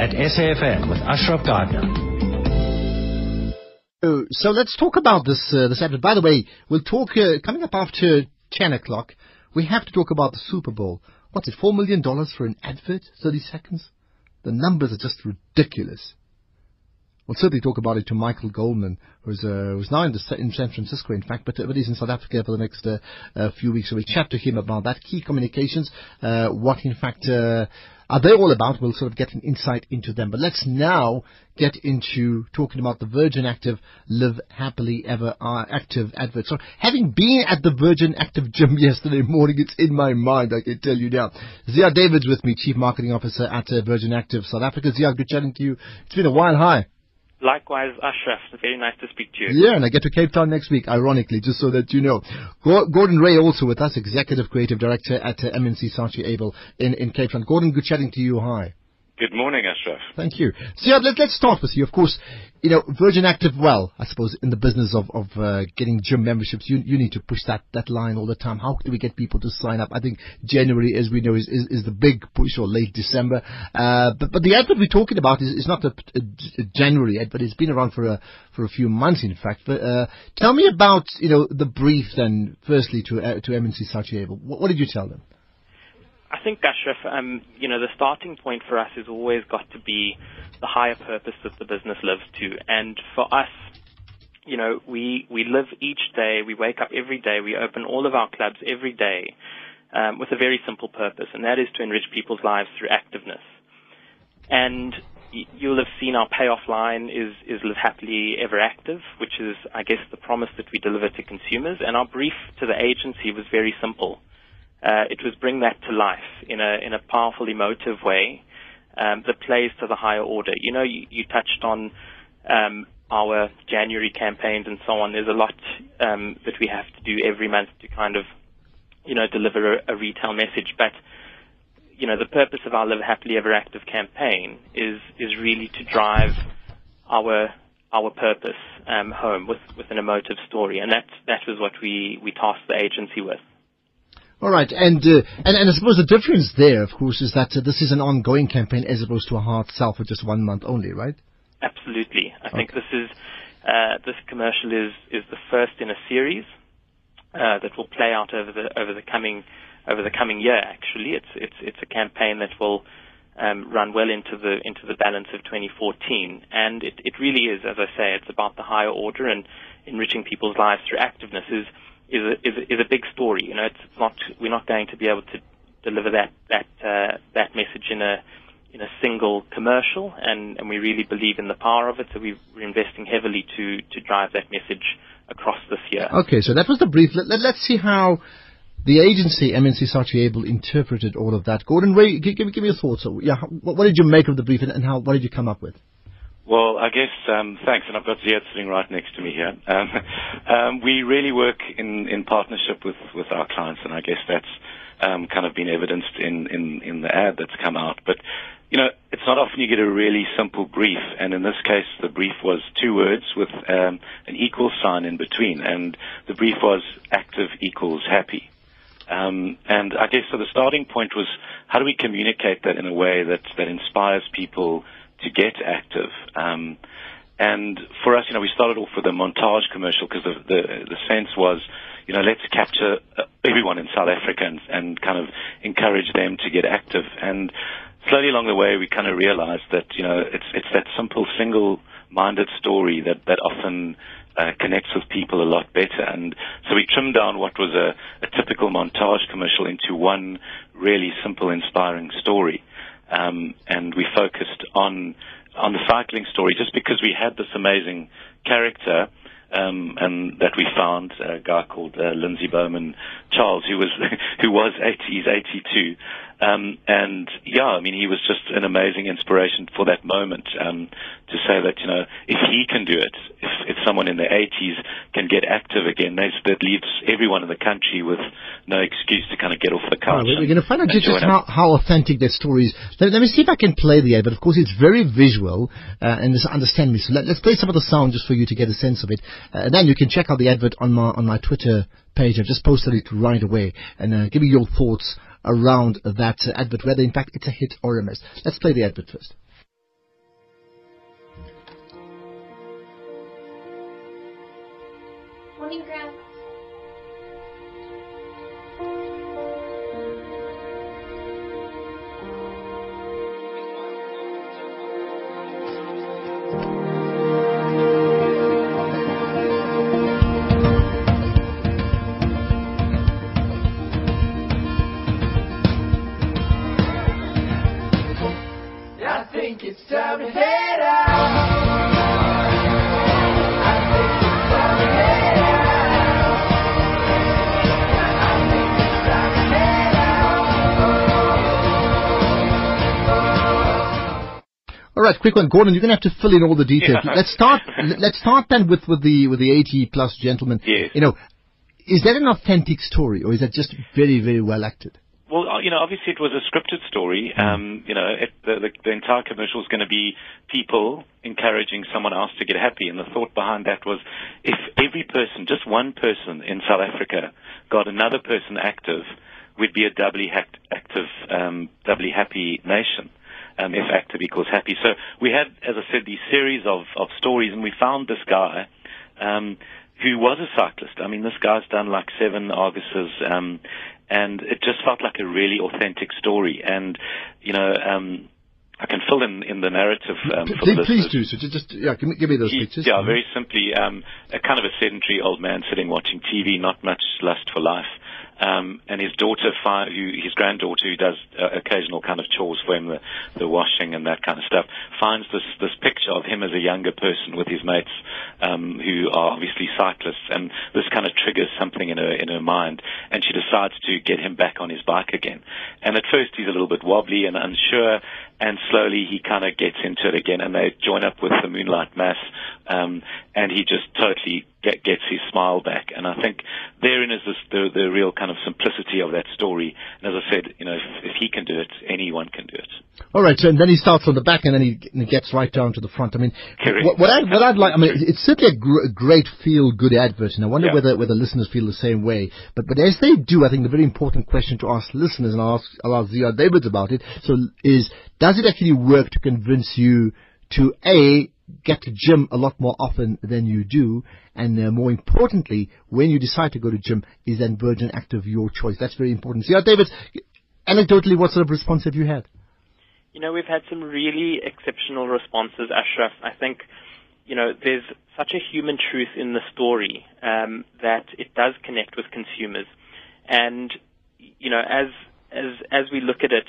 at SAFM with Ashraf Garda. Oh, so let's talk about this uh, this advert. By the way, we'll talk uh, coming up after ten o'clock. We have to talk about the Super Bowl. What's it? Four million dollars for an advert? Thirty seconds? The numbers are just ridiculous. We'll certainly talk about it to Michael Goldman, who's, uh, who's now in, the, in, San Francisco, in fact, but, uh, but he's in South Africa for the next uh, uh, few weeks. So we'll chat to him about that. Key communications, uh, what in fact uh, are they all about? We'll sort of get an insight into them. But let's now get into talking about the Virgin Active Live Happily Ever Active advert. So having been at the Virgin Active gym yesterday morning, it's in my mind, I can tell you now. Ziad Davids with me, Chief Marketing Officer at Virgin Active South Africa. Ziad, good chatting to you. It's been a while. Hi. Likewise, Ashraf. Very nice to speak to you. Yeah, and I get to Cape Town next week, ironically, just so that you know. Gordon Ray also with us, Executive Creative Director at uh, M&C Saatchi Abel in, in Cape Town. Gordon, good chatting to you. Hi. Good morning, Ashraf. Thank you. So yeah, let, us start with you. Of course, you know, Virgin Active, well, I suppose in the business of, of uh, getting gym memberships, you, you need to push that, that line all the time. How do we get people to sign up? I think January, as we know, is, is, is the big push or late December. Uh, but, but the advert we're talking about is, is not a, a, a January ad, but it's been around for a, for a few months, in fact. But, uh, tell me about, you know, the brief then, firstly to, uh, to M&C Abel. What, what did you tell them? I think, Ashraf, um, you know, the starting point for us has always got to be the higher purpose that the business lives to. And for us, you know, we, we live each day, we wake up every day, we open all of our clubs every day um, with a very simple purpose, and that is to enrich people's lives through activeness. And you'll have seen our payoff line is, is live happily ever active, which is, I guess, the promise that we deliver to consumers. And our brief to the agency was very simple uh, it was bring that to life in a in a powerful, emotive way um, that plays to the higher order. You know, you, you touched on um, our January campaigns and so on. There's a lot um, that we have to do every month to kind of, you know, deliver a, a retail message. But you know, the purpose of our Live Happily Ever Active campaign is is really to drive our our purpose um, home with, with an emotive story, and that that was what we we tasked the agency with. All right, and, uh, and and I suppose the difference there, of course, is that uh, this is an ongoing campaign as opposed to a hard sell for just one month only, right? Absolutely. I okay. think this is uh, this commercial is is the first in a series uh, that will play out over the over the coming over the coming year. Actually, it's it's it's a campaign that will um, run well into the into the balance of 2014, and it, it really is, as I say, it's about the higher order and enriching people's lives through activeness. Is is a, is a, is a big story. You know, it's, it's not we're not going to be able to deliver that that uh, that message in a in a single commercial, and, and we really believe in the power of it. So we're investing heavily to to drive that message across this year. Okay, so that was the brief. Let, let, us see how the agency M&C Saatchi Abel interpreted all of that. Gordon Ray, give, give, give me your thoughts. So, yeah, what, what, did you make of the brief, and, and how what did you come up with? Well, I guess um, thanks, and I've got Ziad sitting right next to me here. Um, um, we really work in, in partnership with, with our clients, and I guess that's um, kind of been evidenced in, in, in the ad that's come out. But you know, it's not often you get a really simple brief, and in this case, the brief was two words with um, an equal sign in between, and the brief was active equals happy. Um, and I guess so the starting point was how do we communicate that in a way that, that inspires people to get active. Um, and for us, you know, we started off with a montage commercial because the, the, the sense was, you know, let's capture uh, everyone in South Africa and, and kind of encourage them to get active. And slowly along the way, we kind of realized that, you know, it's, it's that simple single-minded story that, that often uh, connects with people a lot better. And so we trimmed down what was a, a typical montage commercial into one really simple, inspiring story um, and we focused on on the cycling story just because we had this amazing character um, and that we found a guy called uh, Lindsey Bowman Charles, who was who was 80, he's 82, um, and yeah, I mean, he was just an amazing inspiration for that moment um, to say that you know if he can do it, if, if someone in their 80s can get active again, that, that leaves everyone in the country with no excuse to kind of get off the couch. Right, we're going to find out just how, how authentic that story is. Let, let, me see if I can play the ad, but of course it's very visual uh, and understand me. So let, us play some of the sound just for you to get a sense of it, uh, and then you can check out the advert on my on my Twitter page. I've just posted it right away, and uh, give me your thoughts around that advert, whether in fact it's a hit or a miss. Let's play the advert first. Morning, Grant. Think it's time to head out. I think it's time to head out. I think it's time to head out. All right, quick one, Gordon. You're going to have to fill in all the details. Yeah. Let's start. let's start then with with the with the 80 plus gentleman. Yes. You know, is that an authentic story, or is that just very very well acted? Well, you know, obviously it was a scripted story. Um, you know, it, the, the, the entire commercial is going to be people encouraging someone else to get happy. And the thought behind that was if every person, just one person in South Africa, got another person active, we'd be a doubly active, um, doubly happy nation. Um, if active equals happy. So we had, as I said, these series of, of stories, and we found this guy um, who was a cyclist. I mean, this guy's done like seven Arguses, um, and it just felt like a really authentic story. And you know, um, I can fill in in the narrative um, for please, the please do so. Just, just yeah, give me, give me those He- pictures. Yeah, very simply, um, a kind of a sedentary old man sitting watching TV, not much lust for life. Um, and his daughter, who, his granddaughter, who does uh, occasional kind of chores for him, the, the washing and that kind of stuff, finds this this picture of him as a younger person with his mates, um, who are obviously cyclists, and this kind of triggers something in her in her mind, and she decides to get him back on his bike again. And at first, he's a little bit wobbly and unsure, and slowly he kind of gets into it again, and they join up with the Moonlight Mass, um, and he just totally get, gets his smile back. And I think therein is this, the, the real kind of simplicity of that story. And as I said, you know, if, if he can do it, anyone can do it. All right, so and then he starts on the back and then he, and he gets right down to the front. I mean, Correct. what, what, I, what I'd like, I mean, it's certainly a, gr- a great feel-good advert, and I wonder Yeah. whether whether listeners feel the same way. But but as they do, I think the very important question to ask listeners, and I'll ask, I'll ask Ziad Davids about it, so is, does it actually work to convince you to, A, get to gym a lot more often than you do, and uh, more importantly, when you decide to go to gym, is then Virgin Active your choice? That's very important. Ziad Davids, anecdotally, what sort of response have you had? You know, we've had some really exceptional responses, Ashraf. I think, you know, there's such a human truth in the story um, that it does connect with consumers. And, you know, as as as we look at it,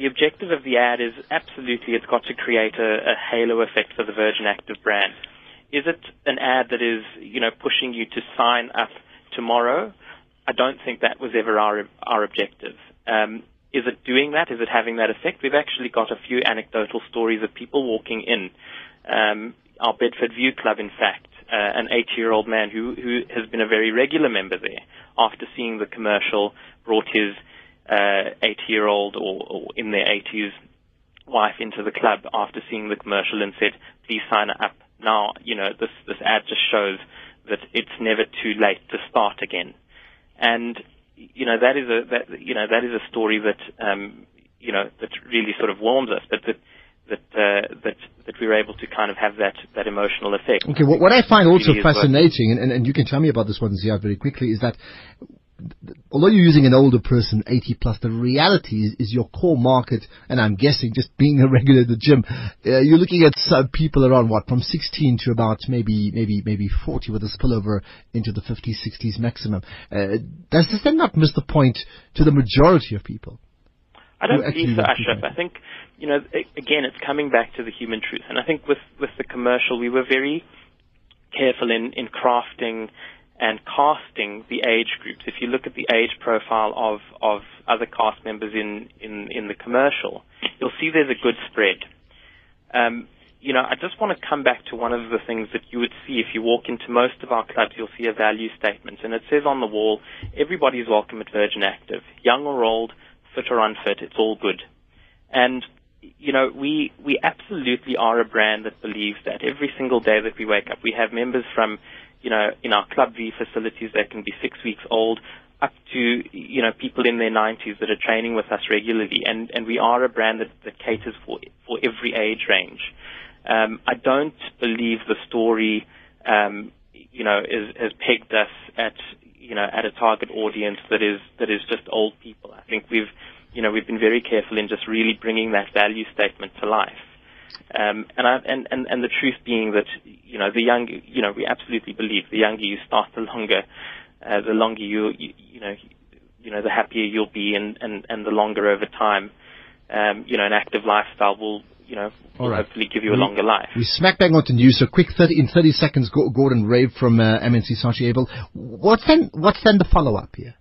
the objective of the ad is absolutely it's got to create a, a halo effect for the Virgin Active brand. Is it an ad that is, you know, pushing you to sign up tomorrow? I don't think that was ever our our objective. Um, is it doing that? Is it having that effect? We've actually got a few anecdotal stories of people walking in. Um, our Bedfordview Club, in fact, uh, an 80-year-old man who who has been a very regular member there, after seeing the commercial, brought his uh, 80-year-old or, or in their 80s wife into the club after seeing the commercial and said, "Please sign up now." You know, this this ad just shows that it's never too late to start again, and you know that is a that you know that is a story that um, you know that really sort of warms us, but that that uh, that that we were able to kind of have that that emotional effect. Okay, what, what I find also Really is worth- fascinating, and, and, and you can tell me about this one, Ziad, very quickly, is that although you're using an older person, 80 plus, the reality is, is your core market, and I'm guessing just being a regular at the gym, uh, you're looking at some people around what, from 16 to about maybe, maybe, maybe 40 with a spillover into the 50s, 60s maximum. Uh, does this then not miss the point to the majority of people? I don't believe so, Ashraf. I think, you know, again, it's coming back to the human truth. And I think with, with the commercial, we were very careful in, in crafting and casting the age groups. If you look at the age profile of, of other cast members in, in, in the commercial, you'll see there's a good spread. Um, you know, I just want to come back to one of the things that you would see if you walk into most of our clubs. You'll see a value statement, and it says on the wall, "Everybody's welcome at Virgin Active, young or old, fit or unfit. It's all good." And you know, we we absolutely are a brand that believes that every single day that we wake up, we have members from, you know, in our Club V facilities that can be six weeks old, up to you know people in their 90s that are training with us regularly, and and we are a brand that, that caters for for every age range. Um, I don't believe the story, um, you know, is, has pegged us at, you know, at a target audience that is that is just old people. I think we've, you know, we've been very careful in just really bringing that value statement to life. Um, and, I, and, and, and the truth being that, you know, the younger, you know, we absolutely believe the younger you start, the longer, uh, the longer you, you, you know, you know, the happier you'll be and, and, and the longer over time, um, you know, an active lifestyle will, you know, will right. hopefully give you a longer life. We smack bang onto news. So quick 30, in 30 seconds, Gordon Ray from uh, M&C Saatchi Abel. What's then, what's then the follow-up here?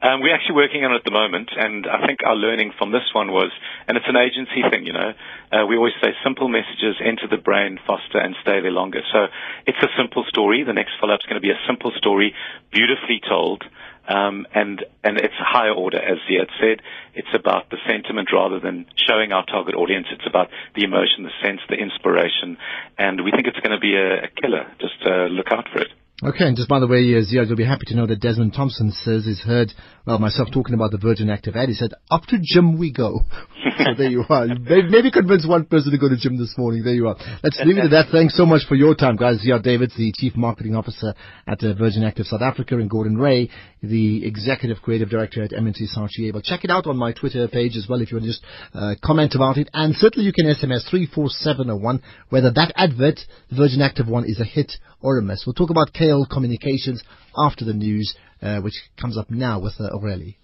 Um, we're actually working on it at the moment, and I think our learning from this one was, and it's an agency thing, you know. Uh, we always say simple messages enter the brain faster and stay there longer. So it's a simple story. The next follow-up is going to be a simple story, beautifully told, um, and and it's higher order, as Ziad said. It's about the sentiment rather than showing our target audience. It's about the emotion, the sense, the inspiration, and we think it's going to be a, a killer. Just uh, look out for it. Okay, and just by the way, uh, Ziad, you'll be happy to know that Desmond Thompson says he's heard, well, myself talking about the Virgin Active ad. He said, up to gym we go. so there you are. Maybe, maybe convince one person to go to gym this morning. There you are. Let's leave it at that. Thanks so much for your time, guys. Ziad Davids, the Chief Marketing Officer at uh, Virgin Active South Africa, and Gordon Ray, the Executive Creative Director at M&C Saatchi But Check it out on my Twitter page as well if you want to just uh, comment about it. And certainly you can SMS 34701 whether that advert, the Virgin Active one, is a hit or a miss. We'll talk about KL Communications after the news, uh, which comes up now with uh, Aureli.